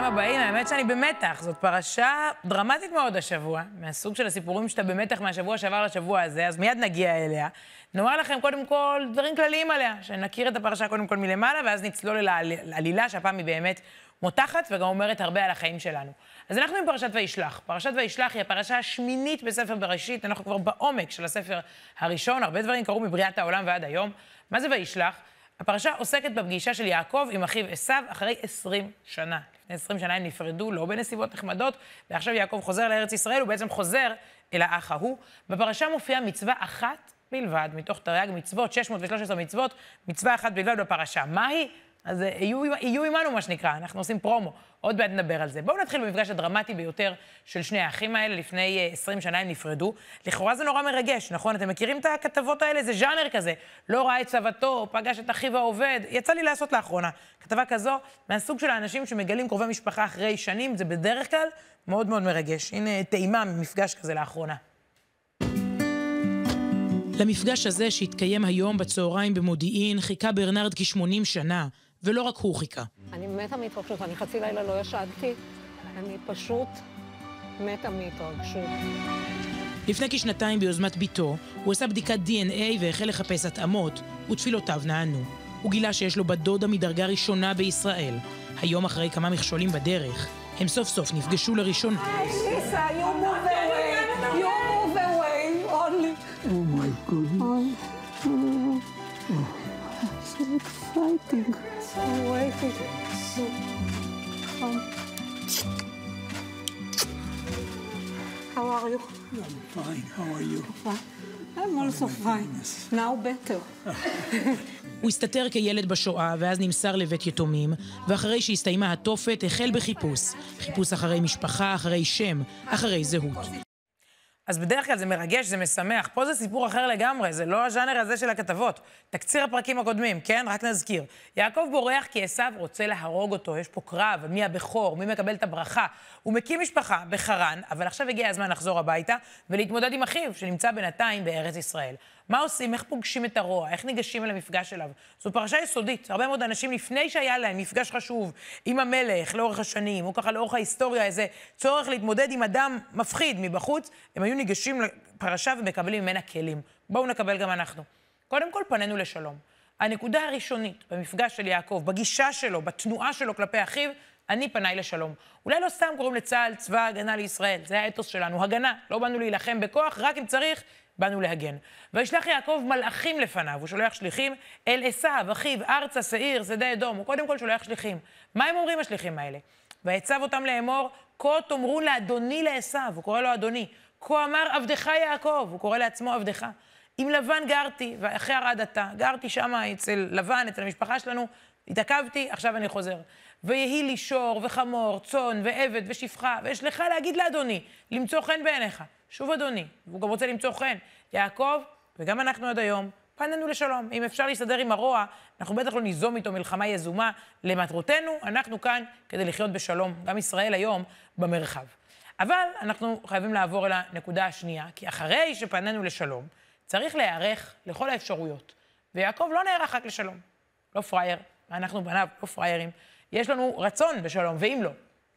ברוכים הבאים. האמת שאני במתח. זאת פרשה דרמטית מאוד השבוע, מהסוג של הסיפורים שאתה במתח מהשבוע שעבר לשבוע הזה, אז מיד נגיע אליה. נאמר לכם קודם כל דברים כלליים עליה, שנכיר את הפרשה קודם כל מלמעלה, ואז נצלול אל העלילה, שהפעם היא באמת מותחת וגם אומרת הרבה על החיים שלנו. אז אנחנו עם פרשת וישלח. פרשת וישלח היא הפרשה השמינית בספר בראשית, אנחנו כבר בעומק של הספר הראשון, הרבה דברים קרו מבריאת העולם ועד היום. מה זה וישלח? הפרשה עוסקת בפגישה של יעקב עם אחיו עשו אחרי 20 שנה. לפני 20 שנה הם נפרדו, לא בנסיבות נחמדות, ועכשיו יעקב חוזר לארץ ישראל, הוא בעצם חוזר אל האח ההוא. בפרשה מופיעה מצווה אחת בלבד, מתוך תרי"ג מצוות, 613 מצוות, מצווה אחת בלבד בפרשה. מהי? אז אה, יהיו, יהיו עמנו, מה שנקרא, אנחנו עושים פרומו. עוד מעט נדבר על זה. בואו נתחיל במפגש הדרמטי ביותר של שני האחים האלה. לפני 20 אה, שנה הם נפרדו. לכאורה זה נורא מרגש, נכון? אתם מכירים את הכתבות האלה? זה ז'אנר כזה. לא ראה את צוותו, פגש את אחיו העובד. יצא לי לעשות לאחרונה. כתבה כזו, מהסוג של האנשים שמגלים קרובי משפחה אחרי שנים, זה בדרך כלל מאוד מאוד מרגש. הנה טעימה ממפגש כזה לאחרונה. למפגש הזה שהתקיים היום בצהריים במודיעין חיכה ברנרד כ-80 שנה. ולא רק הוא חיכה. אני מתה מהתרגשות, אני חצי לילה לא ישנתי, אני פשוט מתה מהתרגשות. לפני כשנתיים ביוזמת ביתו, הוא עשה בדיקת DNA והחל לחפש התאמות, ותפילותיו נענו. הוא גילה שיש לו בת דודה מדרגה ראשונה בישראל. היום, אחרי כמה מכשולים בדרך, הם סוף סוף נפגשו לראשונה. היי, ליסה, you so exciting. So waiting. So calm. How are you? I'm fine. How are you? Fine. I'm also fine. Now better. הוא הסתתר כילד בשואה, ואז נמסר לבית יתומים, ואחרי שהסתיימה התופת, החל בחיפוש. חיפוש אחרי משפחה, אחרי שם, אחרי זהות. אז בדרך כלל זה מרגש, זה משמח. פה זה סיפור אחר לגמרי, זה לא הז'אנר הזה של הכתבות. תקציר הפרקים הקודמים, כן? רק נזכיר. יעקב בורח כי עשו רוצה להרוג אותו, יש פה קרב, מי הבכור, מי מקבל את הברכה. הוא מקים משפחה בחרן, אבל עכשיו הגיע הזמן לחזור הביתה ולהתמודד עם אחיו, שנמצא בינתיים בארץ ישראל. מה עושים? איך פוגשים את הרוע? איך ניגשים אל המפגש אליו? זו פרשה יסודית. הרבה מאוד אנשים, לפני שהיה להם מפגש חשוב עם המלך לאורך השנים, או ככה לאורך ההיסטוריה, איזה צורך להתמודד עם אדם מפחיד מבחוץ, הם היו ניגשים לפרשה ומקבלים ממנה כלים. בואו נקבל גם אנחנו. קודם כל, פנינו לשלום. הנקודה הראשונית במפגש של יעקב, בגישה שלו, בתנועה שלו כלפי אחיו, אני פניי לשלום. אולי לא סתם קוראים לצה"ל צבא ההגנה לישראל, זה האתוס שלנו, הגנה. לא באנו להילחם בכוח, רק אם צריך, באנו להגן. וישלח יעקב מלאכים לפניו, הוא שולח שליחים אל עשו, אחיו, ארצה, שעיר, שדה אדום. הוא קודם כל שולח שליחים. מה הם אומרים השליחים האלה? ויצב אותם לאמור, כה תאמרו לאדוני לעשו, הוא קורא לו אדוני. כה אמר עבדך יעקב, הוא קורא לעצמו עבדך. עם לבן גרתי, ואחרי ארד אתה. גרתי שם אצל לבן, אצל המשפחה שלנו, התעכבתי, עכשיו אני חוזר. ויהי לי שור וחמור, צאן ועבד ושפחה, ואשלך להגיד לאדוני, למצוא חן בעיניך. שוב אדוני, והוא גם רוצה למצוא חן. יעקב, וגם אנחנו עד היום, פנינו לשלום. אם אפשר להסתדר עם הרוע, אנחנו בטח לא ניזום איתו מלחמה יזומה למטרותינו, אנחנו כאן כדי לחיות בשלום, גם ישראל היום, במרחב. אבל אנחנו חייבים לעבור אל הנקודה השנייה, כי אחרי שפנינו לשלום, צריך להיערך לכל האפשרויות. ויעקב לא נערך רק לשלום. לא פראייר, אנחנו בניו לא פראיירים. יש לנו רצון בשלום, ואם לא,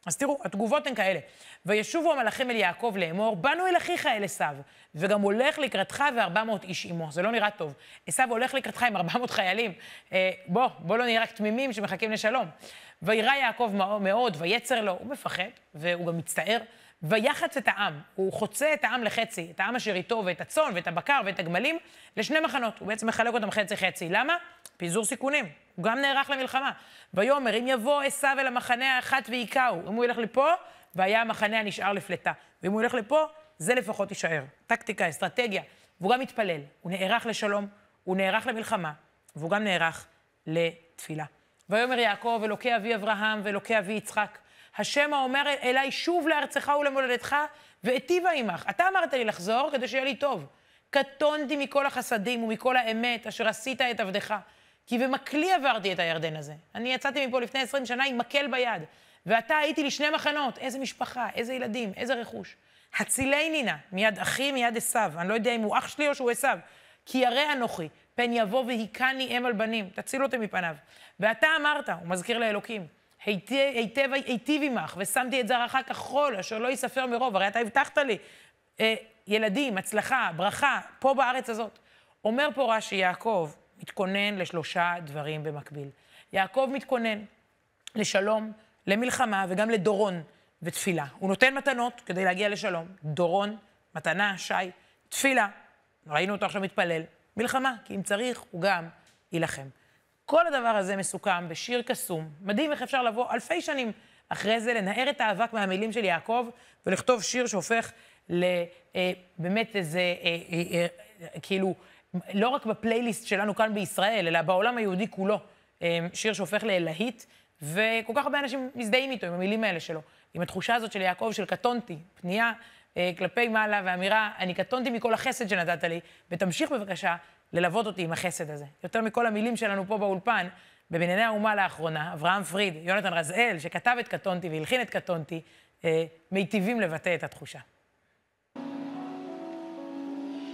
אז תראו, התגובות הן כאלה. וישובו המלאכים אל יעקב לאמור, באנו אל אחיך אל עשו, וגם הולך לקראתך וארבע מאות איש עמו. זה לא נראה טוב. עשו הולך לקראתך עם ארבע מאות חיילים. אה, בוא, בוא לא נהיה רק תמימים שמחכים לשלום. וירא יעקב מאוד, ויצר לו, הוא מפחד, והוא גם מצטער. ויחץ את העם, הוא חוצה את העם לחצי, את העם אשר איתו, ואת הצאן, ואת הבקר, ואת הגמלים, לשני מחנות. הוא בעצם מחלק אותם חצי-חצי. למה? פיזור סיכונים. הוא גם נערך למלחמה. ויאמר, אם יבוא עשו אל המחנה האחת ויכהו, אם הוא ילך לפה, והיה המחנה הנשאר לפלטה. ואם הוא ילך לפה, זה לפחות יישאר. טקטיקה, אסטרטגיה. והוא גם מתפלל. הוא נערך לשלום, הוא נערך למלחמה, והוא גם נערך לתפילה. ויאמר יעקב, אלוקי אבי אברהם ואלוקי אבי יצחק, השם האומר אליי, שוב לארצך ולמולדתך, ואיטיבה עמך. אתה אמרת לי לחזור כדי שיהיה לי טוב. קטונתי מכל החסדים ומכל האמת אשר עשית את עבדך. כי במקלי עברתי את הירדן הזה. אני יצאתי מפה לפני 20 שנה עם מקל ביד, ואתה הייתי לי שני מחנות, איזה משפחה, איזה ילדים, איזה רכוש. הצילני נא, מיד אחי, מיד עשו. אני לא יודע אם הוא אח שלי או שהוא עשו. כי ירא אנוכי, פן יבוא והיכני אם על בנים, תציל אותי מפניו. ואתה אמרת, הוא מזכיר לאלוקים, היטב היטיב עמך, ושמתי את זרעך כחול, אשר לא ייספר מרוב, הרי אתה הבטחת לי. אה, ילדים, הצלחה, ברכה, פה בארץ הזאת. אומר פה רש"י, יעקב מתכונן לשלושה דברים במקביל. יעקב מתכונן לשלום, למלחמה וגם לדורון ותפילה. הוא נותן מתנות כדי להגיע לשלום. דורון, מתנה, שי, תפילה. ראינו אותו עכשיו מתפלל. מלחמה, כי אם צריך, הוא גם יילחם. כל הדבר הזה מסוכם בשיר קסום. מדהים איך אפשר לבוא אלפי שנים אחרי זה, לנער את האבק מהמילים של יעקב, ולכתוב שיר שהופך לבאמת אה, איזה, אה, אה, אה, כאילו, לא רק בפלייליסט שלנו כאן בישראל, אלא בעולם היהודי כולו. אה, שיר שהופך ללהיט, וכל כך הרבה אנשים מזדהים איתו, עם המילים האלה שלו. עם התחושה הזאת של יעקב, של קטונתי, פנייה אה, כלפי מעלה, ואמירה, אני קטונתי מכל החסד שנתת לי, ותמשיך בבקשה ללוות אותי עם החסד הזה. יותר מכל המילים שלנו פה באולפן, בבנייני האומה לאחרונה, אברהם פריד, יונתן רזאל, שכתב את קטונתי והלחין את קטונתי, אה, מיטיבים לבטא את התחושה.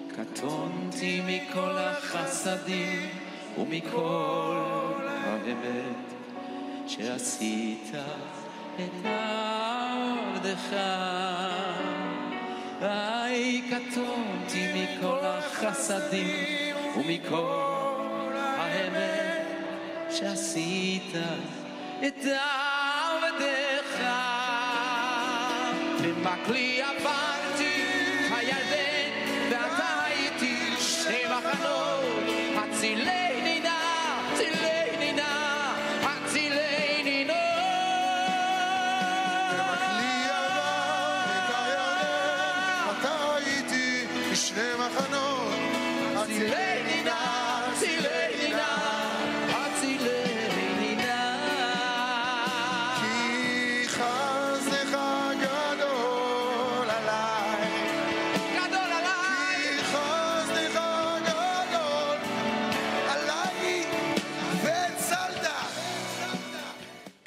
קטונתי מכל החסדים ומכל האמת שעשית את עבדך. היי, קטונתי מכל החסדים ומכל האמת שעשית את עבדך. במקלי עברתי הירדן ואתה הייתי שתי מחנות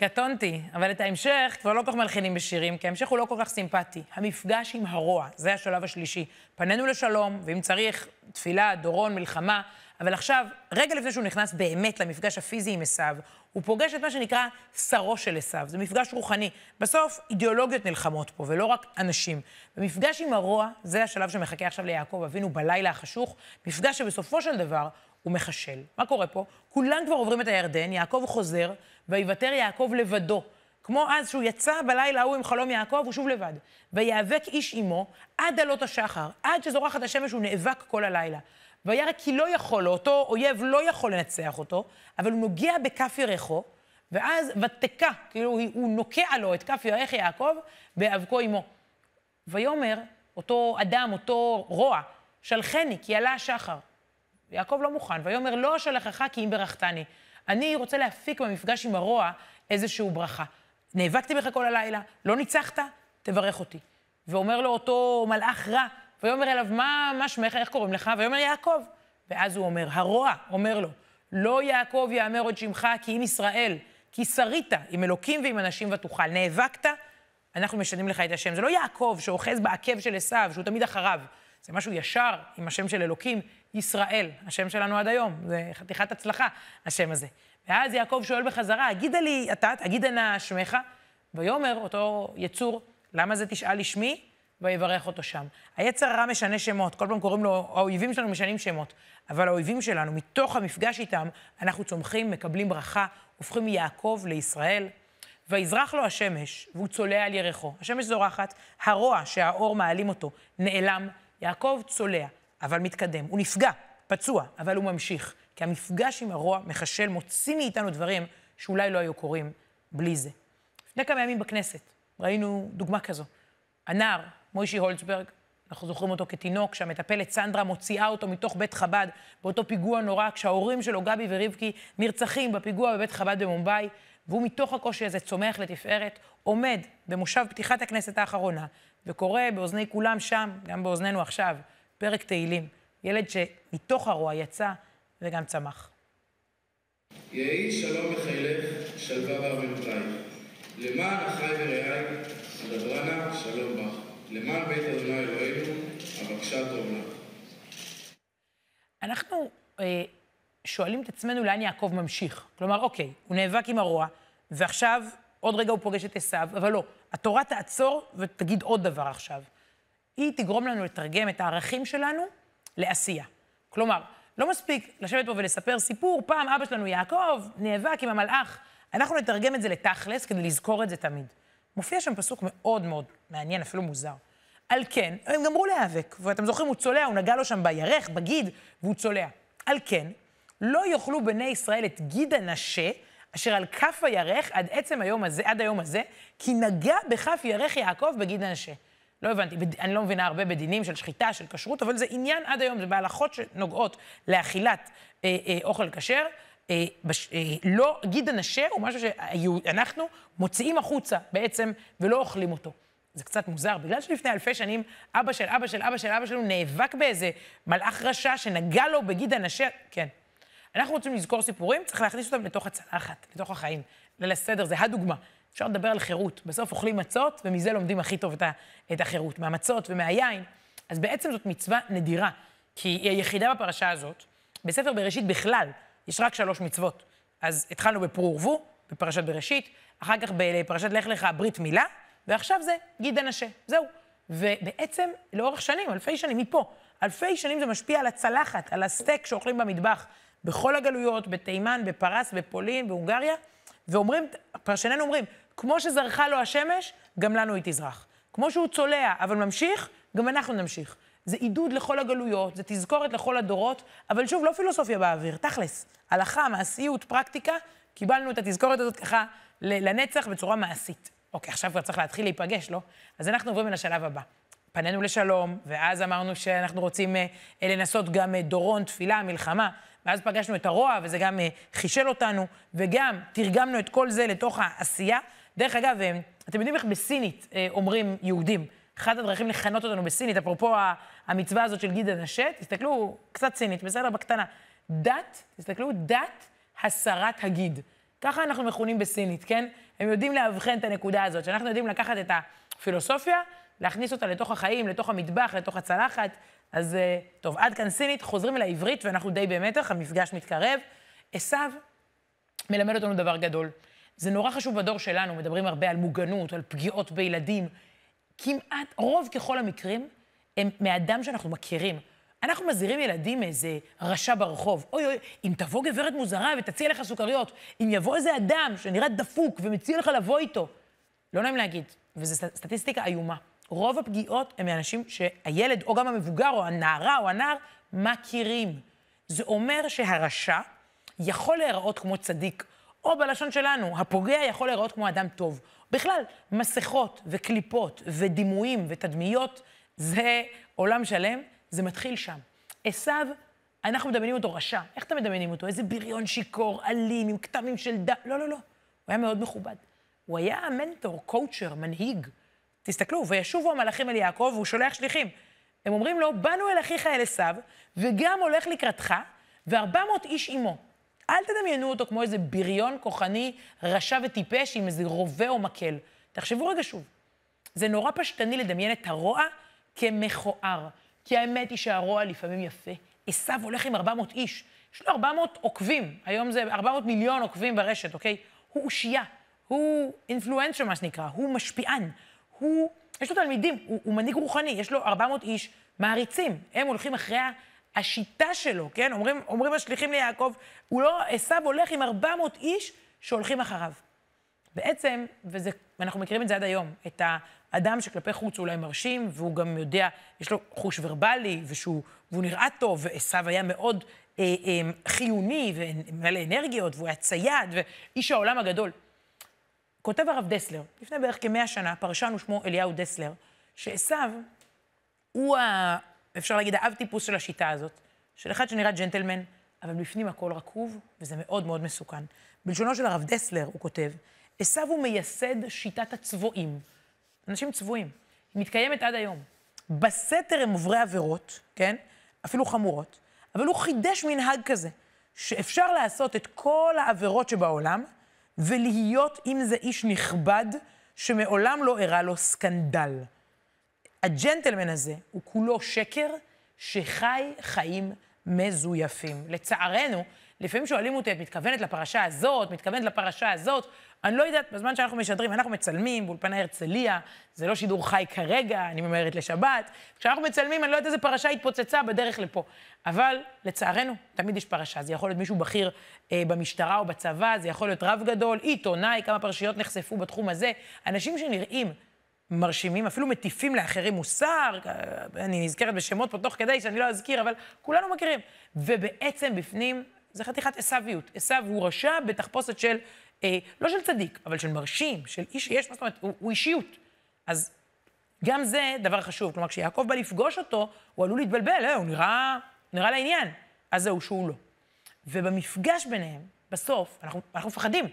קטונתי, אבל את ההמשך כבר לא כל כך מלחינים בשירים, כי ההמשך הוא לא כל כך סימפטי. המפגש עם הרוע, זה השלב השלישי. פנינו לשלום, ואם צריך, תפילה, דורון, מלחמה, אבל עכשיו, רגע לפני שהוא נכנס באמת למפגש הפיזי עם עשיו, הוא פוגש את מה שנקרא שרו של עשיו. זה מפגש רוחני. בסוף, אידיאולוגיות נלחמות פה, ולא רק אנשים. במפגש עם הרוע, זה השלב שמחכה עכשיו ליעקב אבינו בלילה החשוך, מפגש שבסופו של דבר הוא מחשל. מה קורה פה? כולם כבר עוברים את הירדן, יעקב חוזר, ויוותר יעקב לבדו. כמו אז שהוא יצא בלילה ההוא עם חלום יעקב, הוא שוב לבד. ויאבק איש עמו עד עלות השחר, עד שזורחת השמש הוא נאבק כל הלילה. וירא כי לא יכול אותו אויב לא יכול לנצח אותו, אבל הוא נוגע בכף ירחו, ואז ותקע, כאילו הוא- נוקע לו את כף ירך יעקב בהיאבקו עמו. ויאמר אותו אדם, אותו רוע, שלחני, כי עלה השחר. יעקב לא מוכן, ויאמר לא אשלחך כי אם ברכתני. אני רוצה להפיק במפגש עם הרוע איזושהי ברכה. נאבקתי בך כל הלילה, לא ניצחת, תברך אותי. ואומר לו אותו מלאך רע, ויאמר אליו, מה, מה שמך, איך קוראים לך? ויאמר יעקב. ואז הוא אומר, הרוע אומר לו, לא יעקב יאמר עוד שמך כי אם ישראל, כי שרית עם אלוקים ועם אנשים ותוכל. נאבקת, אנחנו משנים לך את השם. זה לא יעקב שאוחז בעקב של עשיו, שהוא תמיד אחריו. זה משהו ישר עם השם של אלוקים, ישראל, השם שלנו עד היום. זה חתיכת הצלחה, השם הזה. ואז יעקב שואל בחזרה, הגידה לי אתה, תגידה נא שמך. ויאמר אותו יצור, למה זה תשאל לשמי? ויברך אותו שם. היצר הרע משנה שמות, כל פעם קוראים לו, האויבים שלנו משנים שמות. אבל האויבים שלנו, מתוך המפגש איתם, אנחנו צומחים, מקבלים ברכה, הופכים מיעקב לישראל. ויזרח לו השמש, והוא צולע על ירחו. השמש זורחת, הרוע שהאור מעלים אותו נעלם, יעקב צולע, אבל מתקדם. הוא נפגע, פצוע, אבל הוא ממשיך. כי המפגש עם הרוע מחשל, מוציא מאיתנו דברים שאולי לא היו קורים בלי זה. לפני כמה ימים בכנסת ראינו דוגמה כזו. הנער, מוישי הולצברג, אנחנו זוכרים אותו כתינוק, שהמטפלת סנדרה מוציאה אותו מתוך בית חב"ד באותו פיגוע נורא, כשההורים שלו, גבי ורבקי, נרצחים בפיגוע בבית חב"ד במומבאי, והוא מתוך הקושי הזה צומח לתפארת, עומד במושב פתיחת הכנסת האחרונה, וקורא באוזני כולם שם, גם באוזנינו עכשיו, פרק תהילים. ילד שמתוך הרוע יצא וגם צמח. יהי שלום בחילך, שלווה בארמנותייך. למען אחי ורעי, אדברה נא שלום בך. למען בית אדוני אלוהינו, אבקשה לך. אנחנו אה, שואלים את עצמנו לאן יעקב ממשיך. כלומר, אוקיי, הוא נאבק עם הרוע, ועכשיו עוד רגע הוא פוגש את עשיו, אבל לא, התורה תעצור ותגיד עוד דבר עכשיו. היא תגרום לנו לתרגם את הערכים שלנו לעשייה. כלומר, לא מספיק לשבת פה ולספר סיפור, פעם אבא שלנו יעקב נאבק עם המלאך. אנחנו נתרגם את זה לתכלס כדי לזכור את זה תמיד. מופיע שם פסוק מאוד מאוד מעניין, אפילו מוזר. על כן, הם גמרו להיאבק, ואתם זוכרים, הוא צולע, הוא נגע לו שם בירך, בגיד, והוא צולע. על כן, לא יאכלו בני ישראל את גיד הנשה, אשר על כף הירך עד עצם היום הזה, עד היום הזה, כי נגע בכף ירך יעקב בגיד הנשה. לא הבנתי, אני לא מבינה הרבה בדינים של שחיטה, של כשרות, אבל זה עניין עד היום, זה בהלכות שנוגעות לאכילת אה, אה, אוכל כשר. אה, בש, אה, לא, גיד הנשה הוא משהו שאנחנו מוציאים החוצה בעצם, ולא אוכלים אותו. זה קצת מוזר, בגלל שלפני אלפי שנים אבא של אבא של אבא של אבא שלנו נאבק באיזה מלאך רשע שנגע לו בגיד הנשה, כן. אנחנו רוצים לזכור סיפורים, צריך להכניס אותם לתוך הצלחת, לתוך החיים. ליל הסדר זה הדוגמה. אפשר לדבר על חירות. בסוף אוכלים מצות, ומזה לומדים הכי טוב את, ה, את החירות, מהמצות ומהיין. אז בעצם זאת מצווה נדירה, כי היא היחידה בפרשה הזאת. בספר בראשית בכלל, יש רק שלוש מצוות. אז התחלנו בפרו ורבו, בפרשת בראשית, אחר כך בפרשת לך לך ברית מילה, ועכשיו זה גיד הנשה. זהו. ובעצם, לאורך שנים, אלפי שנים, מפה, אלפי שנים זה משפיע על הצלחת, על הסטייק שאוכלים במטבח, בכל הגלויות, בתימן, בפרס, בפולין, בהונגריה, ואומרים, פרשנינו אומרים, כמו שזרחה לו השמש, גם לנו היא תזרח. כמו שהוא צולע, אבל ממשיך, גם אנחנו נמשיך. זה עידוד לכל הגלויות, זה תזכורת לכל הדורות, אבל שוב, לא פילוסופיה באוויר, תכלס. הלכה, מעשיות, פרקטיקה, קיבלנו את התזכורת הזאת ככה לנצח בצורה מעשית. אוקיי, עכשיו כבר צריך להתחיל להיפגש, לא? אז אנחנו עוברים לשלב הבא. פנינו לשלום, ואז אמרנו שאנחנו רוצים אה, אה, לנסות גם אה, דורון, תפילה, מלחמה, ואז פגשנו את הרוע, וזה גם אה, חישל אותנו, וגם תרגמנו את כל זה לתוך העשייה. דרך אגב, אה, אתם יודעים איך בסינית אה, אומרים יהודים? אחת הדרכים לכנות אותנו בסינית, אפרופו המצווה הזאת של גיד הנשה, תסתכלו, קצת סינית, בסדר? בקטנה. דת, תסתכלו, דת הסרת הגיד. ככה אנחנו מכונים בסינית, כן? הם יודעים לאבחן את הנקודה הזאת, שאנחנו יודעים לקחת את הפילוסופיה, להכניס אותה לתוך החיים, לתוך המטבח, לתוך הצלחת. אז אה, טוב, עד כאן סינית, חוזרים אל העברית, ואנחנו די במתח, המפגש מתקרב. עשיו מלמד אותנו דבר גדול. זה נורא חשוב בדור שלנו, מדברים הרבה על מוגנות, על פגיעות בילדים. כמעט, רוב ככל המקרים, הם מאדם שאנחנו מכירים. אנחנו מזהירים ילדים מאיזה רשע ברחוב. אוי אוי, אם תבוא גברת מוזרה ותציע לך סוכריות, אם יבוא איזה אדם שנראה דפוק ומציע לך לבוא איתו. לא נעים להגיד, וזו סט- סטטיסטיקה איומה. רוב הפגיעות הם מאנשים שהילד, או גם המבוגר, או הנערה, או הנער, מכירים. זה אומר שהרשע יכול להיראות כמו צדיק, או בלשון שלנו, הפוגע יכול להיראות כמו אדם טוב. בכלל, מסכות וקליפות ודימויים ותדמיות, זה עולם שלם, זה מתחיל שם. עשיו, אנחנו מדמיינים אותו רשע. איך אתם מדמיינים אותו? איזה בריון שיכור, אלים, עם כתמים של דם. לא, לא, לא. הוא היה מאוד מכובד. הוא היה מנטור, קואוצ'ר, מנהיג. תסתכלו, וישובו המלאכים אל יעקב, והוא שולח שליחים. הם אומרים לו, באנו אל אחיך אל עשיו, וגם הולך לקראתך, וארבע מאות איש עמו. אל תדמיינו אותו כמו איזה בריון כוחני, רשע וטיפש עם איזה רובה או מקל. תחשבו רגע שוב. זה נורא פשטני לדמיין את הרוע כמכוער. כי האמת היא שהרוע לפעמים יפה. עשיו הולך עם 400 איש. יש לו 400 עוקבים, היום זה 400 מיליון עוקבים ברשת, אוקיי? הוא אושייה, הוא אינפלואנסר, מה שנקרא, הוא משפיען, הוא... יש לו תלמידים, הוא, הוא מנהיג רוחני, יש לו 400 איש מעריצים. הם הולכים אחרי השיטה שלו, כן? אומרים, אומרים השליחים ליעקב, הוא לא... עשיו הולך עם 400 איש שהולכים אחריו. בעצם, וזה, ואנחנו מכירים את זה עד היום, את האדם שכלפי חוץ הוא אולי מרשים, והוא גם יודע, יש לו חוש ורבלי, ושהוא, והוא נראה טוב, ועשו היה מאוד אה, אה, חיוני ומלא אנרגיות, והוא היה צייד, ואיש העולם הגדול. כותב הרב דסלר, לפני בערך כמאה שנה, פרשן ושמו אליהו דסלר, שעשו הוא, ה, אפשר להגיד, האב טיפוס של השיטה הזאת, של אחד שנראה ג'נטלמן, אבל בפנים הכל רקוב, וזה מאוד מאוד מסוכן. בלשונו של הרב דסלר, הוא כותב, עשו הוא מייסד שיטת הצבועים. אנשים צבועים. היא מתקיימת עד היום. בסתר הם עוברי עבירות, כן? אפילו חמורות, אבל הוא חידש מנהג כזה, שאפשר לעשות את כל העבירות שבעולם, ולהיות עם זה איש נכבד, שמעולם לא הראה לו סקנדל. הג'נטלמן הזה הוא כולו שקר שחי חיים מזויפים. לצערנו, לפעמים שואלים אותי, את מתכוונת לפרשה הזאת, מתכוונת לפרשה הזאת, אני לא יודעת, בזמן שאנחנו משדרים, אנחנו מצלמים באולפני הרצליה, זה לא שידור חי כרגע, אני ממהרת לשבת. כשאנחנו מצלמים, אני לא יודעת איזה פרשה התפוצצה בדרך לפה. אבל לצערנו, תמיד יש פרשה. זה יכול להיות מישהו בכיר אה, במשטרה או בצבא, זה יכול להיות רב גדול, עיתונאי, כמה פרשיות נחשפו בתחום הזה. אנשים שנראים מרשימים, אפילו מטיפים לאחרים מוסר, אה, אני נזכרת בשמות פה תוך כדי שאני לא אזכיר, אבל כולנו מכירים. ובעצם בפנים זה חתיכת עשוויות. עשו הוא רשע בתחפושת של, אה, לא של צדיק, אבל של מרשים, של איש שיש, מה זאת אומרת, הוא, הוא אישיות. אז גם זה דבר חשוב. כלומר, כשיעקב בא לפגוש אותו, הוא עלול להתבלבל, אה, הוא נראה, נראה לעניין. אז זהו, שהוא לא. ובמפגש ביניהם, בסוף, אנחנו, אנחנו מפחדים.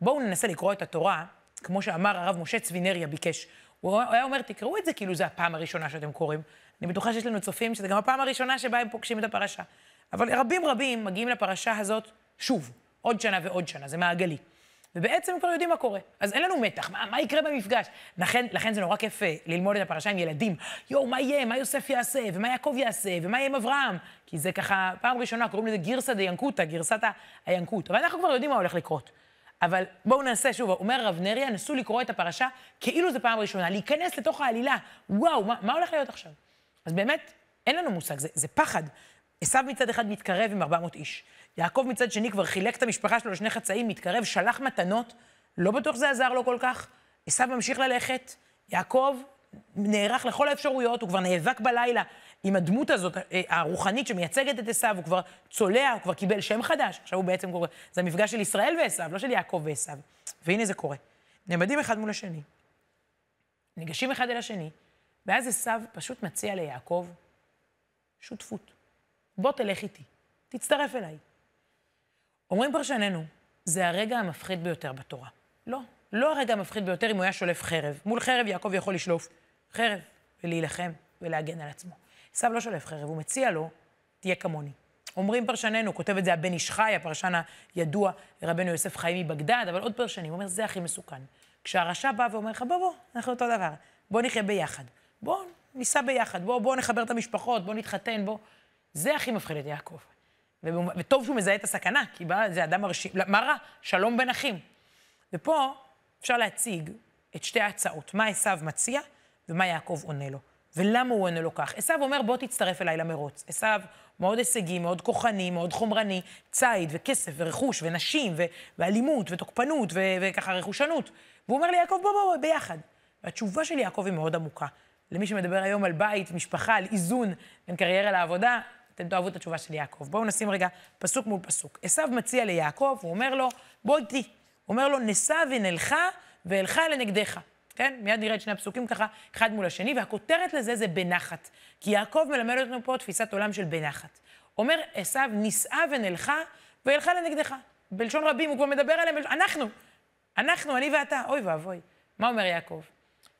בואו ננסה לקרוא את התורה, כמו שאמר הרב משה צבינריה ביקש. הוא היה אומר, תקראו את זה כאילו זו הפעם הראשונה שאתם קוראים. אני בטוחה שיש לנו צופים שזה גם הפעם הראשונה שבה הם פוגשים את הפרשה. אבל רבים רבים מגיעים לפרשה הזאת שוב, עוד שנה ועוד שנה, זה מעגלי. ובעצם כבר יודעים מה קורה. אז אין לנו מתח, מה, מה יקרה במפגש? לכן, לכן זה נורא כיף אה, ללמוד את הפרשה עם ילדים. יואו, מה יהיה? מה יוסף יעשה? ומה יעקב יעשה? ומה יהיה עם אברהם? כי זה ככה, פעם ראשונה קוראים לזה גירסא דיינקותא, גרסת הינקות. אבל אנחנו כבר יודעים מה הולך לקרות. אבל בואו נעשה שוב, אומר הרב נריה, נסו לקרוא את הפרשה כאילו זו פעם ראשונה, להיכנס לתוך העלילה. וואו, מה, מה הולך להיות עכשיו? אז באמת, אין לנו מושג, זה, זה פחד. עשו מצד אחד מתקרב עם 400 איש. יעקב מצד שני כבר חילק את המשפחה שלו לשני חצאים, מתקרב, שלח מתנות, לא בטוח זה עזר לו כל כך. עשו ממשיך ללכת, יעקב נערך לכל האפשרויות, הוא כבר נאבק בלילה עם הדמות הזאת, אה, הרוחנית שמייצגת את עשו, הוא כבר צולע, הוא כבר קיבל שם חדש, עכשיו הוא בעצם קורא, זה המפגש של ישראל ועשו, לא של יעקב ועשו. והנה זה קורה. נעמדים אחד מול השני, ניגשים אחד אל השני, ואז עשו פשוט מציע ליעקב שותפות. בוא תלך איתי, תצטרף אליי. אומרים פרשננו, זה הרגע המפחיד ביותר בתורה. לא, לא הרגע המפחיד ביותר אם הוא היה שולף חרב. מול חרב יעקב יכול לשלוף חרב ולהילחם ולהגן על עצמו. עשו לא שולף חרב, הוא מציע לו, תהיה כמוני. אומרים פרשננו, כותב את זה הבן איש חי, הפרשן הידוע, רבנו יוסף חיים מבגדד, אבל עוד פרשנים, הוא אומר, זה הכי מסוכן. כשהרשע בא ואומר לך, בוא, בוא, אנחנו אותו דבר, בוא נחיה ביחד. בוא ניסע ביחד, בוא, בוא נחבר את המשפחות, בוא נתחתן, בוא. זה הכי מפחיד את יעקב. וטוב שהוא מזהה את הסכנה, כי בא, זה אדם מרשים, מה רע? שלום בין אחים. ופה אפשר להציג את שתי ההצעות, מה עשו מציע ומה יעקב עונה לו. ולמה הוא עונה לו כך? עשו אומר, בוא תצטרף אליי למרוץ. עשו מאוד הישגי, מאוד כוחני, מאוד חומרני, ציד וכסף ורכוש ונשים ו- ואלימות ותוקפנות ו- וככה רכושנות. והוא אומר ליעקב, בוא, בוא, בוא, ביחד. והתשובה של יעקב היא מאוד עמוקה. למי שמדבר היום על בית, משפחה, על איזון בין קריירה לעבודה, אתם תאהבו את התשובה של יעקב. בואו נשים רגע פסוק מול פסוק. עשו מציע ליעקב, הוא אומר לו, בוא איתי. הוא אומר לו, נסע ונלכה ואלכה לנגדך. כן? מיד נראה את שני הפסוקים ככה, אחד מול השני, והכותרת לזה זה בנחת. כי יעקב מלמד אותנו פה תפיסת עולם של בנחת. אומר עשו, נישאה ונלכה ואלכה לנגדך. בלשון רבים הוא כבר מדבר עליהם, בלשון... אנחנו, אנחנו, אני ואתה, אוי ואבוי. מה אומר יעקב?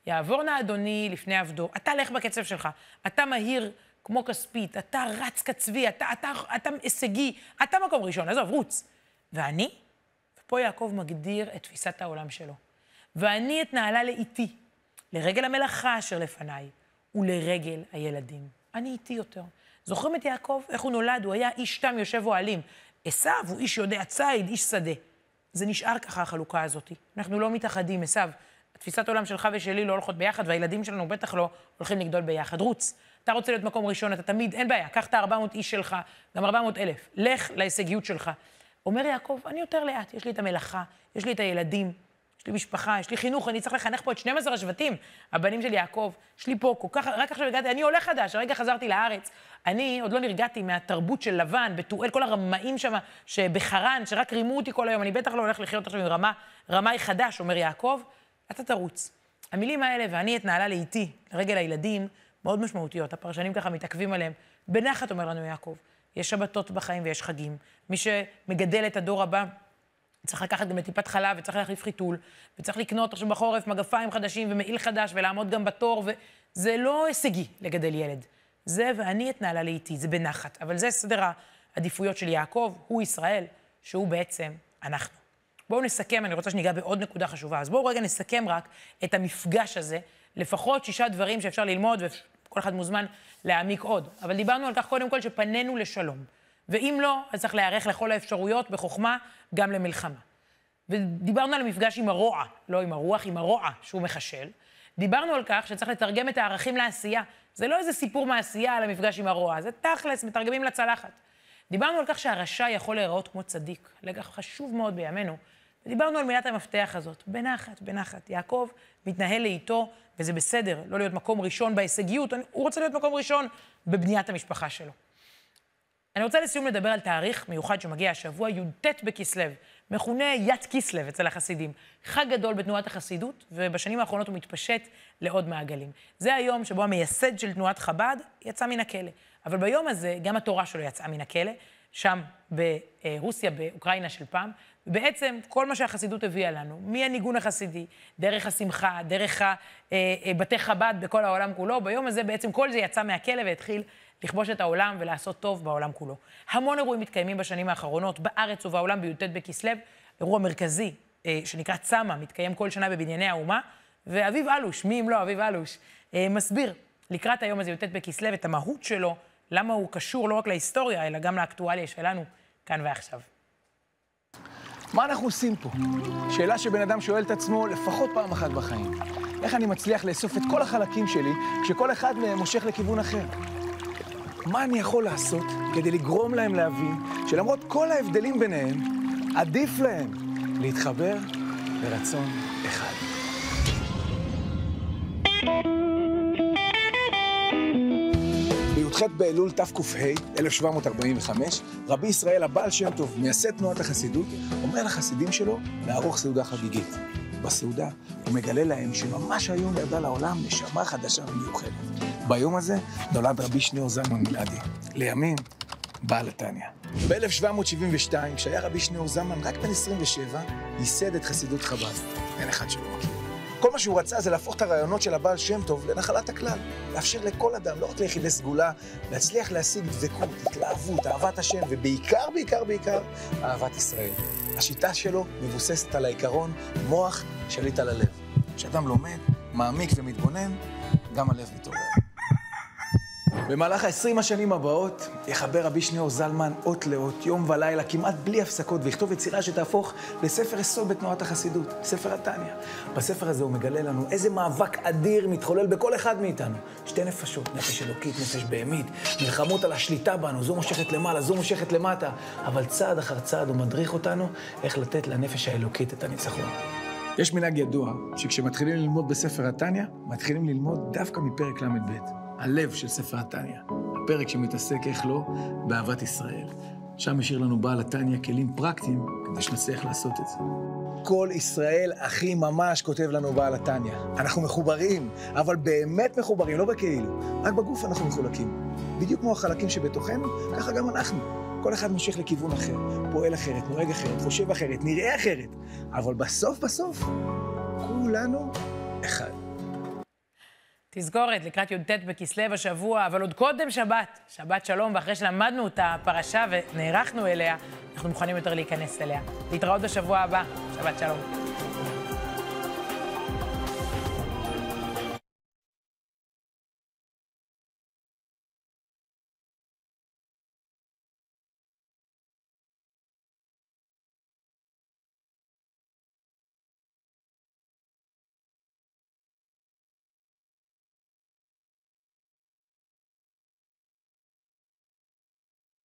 יעבור נא אדוני לפני עבדו, אתה לך בקצב שלך, אתה מהיר כמו כספית, אתה רץ כצבי, אתה, אתה, אתה הישגי, אתה מקום ראשון, עזוב, רוץ. ואני? ופה יעקב מגדיר את תפיסת העולם שלו. ואני אתנהלה לאיתי, לרגל המלאכה אשר לפניי, ולרגל הילדים. אני איתי יותר. זוכרים את יעקב? איך הוא נולד? הוא היה איש תם יושב אוהלים. עשו הוא איש יודע ציד, איש שדה. זה נשאר ככה, החלוקה הזאת. אנחנו לא מתאחדים, עשו. התפיסת עולם שלך ושלי לא הולכות ביחד, והילדים שלנו בטח לא הולכים לגדול ביחד. רוץ. אתה רוצה להיות מקום ראשון, אתה תמיד, אין בעיה, קח את ה-400 איש שלך, גם 400 אלף. לך להישגיות שלך. אומר יעקב, אני יותר לאט, יש לי את המלאכה, יש לי את הילדים, יש לי משפחה, יש לי חינוך, אני צריך לחנך פה את 12 השבטים, הבנים של יעקב. יש לי פה כל כך, רק עכשיו הגעתי, אני עולה חדש, הרגע חזרתי לארץ. אני עוד לא נרגעתי מהתרבות של לבן, בתואל, כל הרמאים שם, שבחרן, שרק רימו אותי כל היום, אני בטח לא הולך לחיות עכשיו עם רמה, רמאי חדש, אומר יעקב, אתה תרוץ. המילים האלה, ואני אתנהלה לאיתי, לרגל הילדים, מאוד משמעותיות. הפרשנים ככה מתעכבים עליהם. בנחת, אומר לנו יעקב, יש שבתות בחיים ויש חגים. מי שמגדל את הדור הבא, צריך לקחת גם לטיפת חלב, וצריך להחליף חיתול, וצריך לקנות עכשיו בחורף מגפיים חדשים ומעיל חדש, ולעמוד גם בתור, וזה לא הישגי לגדל ילד. זה ואני אתנהלה לאיתי, זה בנחת. אבל זה סדר העדיפויות של יעקב, הוא ישראל, שהוא בעצם אנחנו. בואו נסכם, אני רוצה שניגע בעוד נקודה חשובה. אז בואו רגע נסכם רק את המפגש הזה, לפחות שישה דברים שאפשר ללמוד, וכל אחד מוזמן להעמיק עוד. אבל דיברנו על כך קודם כל שפנינו לשלום. ואם לא, אז צריך להיערך לכל האפשרויות בחוכמה, גם למלחמה. ודיברנו על המפגש עם הרוע, לא עם הרוח, עם הרוע שהוא מחשל. דיברנו על כך שצריך לתרגם את הערכים לעשייה. זה לא איזה סיפור מעשייה על המפגש עם הרוע, זה תכלס, מתרגמים לצלחת. דיברנו על כך שהרשע יכול להיראות כמו צדיק, לקח חשוב מאוד בימינו. ודיברנו על מילת המפתח הזאת, בנחת, בנחת. יעקב מתנהל לאיתו, וזה בסדר, לא להיות מקום ראשון בהישגיות, הוא רוצה להיות מקום ראשון בבניית המשפחה שלו. אני רוצה לסיום לדבר על תאריך מיוחד שמגיע השבוע, י"ט בכסלו, מכונה ית כסלו אצל החסידים. חג גדול בתנועת החסידות, ובשנים האחרונות הוא מתפשט לעוד מעגלים. זה היום שבו המייסד של תנועת חב"ד יצא מן הכלא. אבל ביום הזה גם התורה שלו יצאה מן הכלא, שם ברוסיה, באוקראינה של פעם. ובעצם כל מה שהחסידות הביאה לנו, מהניגון החסידי, דרך השמחה, דרך אה, אה, בתי חב"ד בכל העולם כולו, ביום הזה בעצם כל זה יצא מהכלא והתחיל לכבוש את העולם ולעשות טוב בעולם כולו. המון אירועים מתקיימים בשנים האחרונות, בארץ ובעולם בי"ט בכסלו. אירוע מרכזי אה, שנקרא צמא, מתקיים כל שנה בבנייני האומה, ואביב אלוש, מי אם לא אביב אלוש, אה, מסביר לקראת היום הזה, י"ט בכסלו, את המהות שלו, למה הוא קשור לא רק להיסטוריה, אלא גם לאקטואליה שלנו, כאן ועכשיו. מה אנחנו עושים פה? שאלה שבן אדם שואל את עצמו לפחות פעם אחת בחיים. איך אני מצליח לאסוף את כל החלקים שלי, כשכל אחד מהם מושך לכיוון אחר? מה אני יכול לעשות כדי לגרום להם להבין שלמרות כל ההבדלים ביניהם, עדיף להם להתחבר ברצון אחד. בי"ח באלול תקכ"ה, 1745, רבי ישראל הבעל שם טוב, מייסד תנועת החסידות, אומר לחסידים שלו לערוך סעודה חגיגית. בסעודה הוא מגלה להם שממש היום ירדה לעולם נשמה חדשה ומיוחדת. ביום הזה נולד רבי שניאור זלמן מלעדי, לימים בעל התניא. ב-1772, כשהיה רבי שניאור זלמן רק בן 27, ייסד את חסידות חב"ד. אין אחד שלא מכיר. כל מה שהוא רצה זה להפוך את הרעיונות של הבעל שם טוב לנחלת הכלל. לאפשר לכל אדם, לא רק ליחידי סגולה, להצליח להשיג דבקות, התלהבות, אהבת השם, ובעיקר, בעיקר, בעיקר, אהבת ישראל. השיטה שלו מבוססת על העיקרון מוח שליט על הלב. כשאדם לומד, מעמיק ומתבונן, גם הלב מתעורר. במהלך ה-20 השנים הבאות יחבר רבי שניאור זלמן אות לאות, יום ולילה, כמעט בלי הפסקות, ויכתוב יצירה שתהפוך לספר יסוד בתנועת החסידות, ספר התניא. בספר הזה הוא מגלה לנו איזה מאבק אדיר מתחולל בכל אחד מאיתנו. שתי נפשות, נפש אלוקית, נפש בהמית, מלחמות על השליטה בנו, זו מושכת למעלה, זו מושכת למטה, אבל צעד אחר צעד הוא מדריך אותנו איך לתת לנפש האלוקית את הניצחון. יש מנהג ידוע, שכשמתחילים ללמוד בספר התניא, מתחילים ללמוד דווקא מפרק ל"ב. הלב של ספר התניא. הפרק שמתעסק, איך לא, באהבת ישראל. שם השאיר לנו בעל התניא כלים פרקטיים כדי שנצליח לעשות את זה. כל ישראל אחי ממש, כותב לנו בעל התניא. אנחנו מחוברים, אבל באמת מחוברים, לא בכאילו. רק בגוף אנחנו מחולקים. בדיוק כמו החלקים שבתוכנו, ככה גם אנחנו. כל אחד מושך לכיוון אחר, פועל אחרת, נוהג אחרת, חושב אחרת, נראה אחרת. אבל בסוף בסוף, כולנו אחד. תזכורת, לקראת י"ט בכסלו השבוע, אבל עוד קודם שבת, שבת שלום, ואחרי שלמדנו את הפרשה ונערכנו אליה, אנחנו מוכנים יותר להיכנס אליה. להתראות בשבוע הבא, שבת שלום.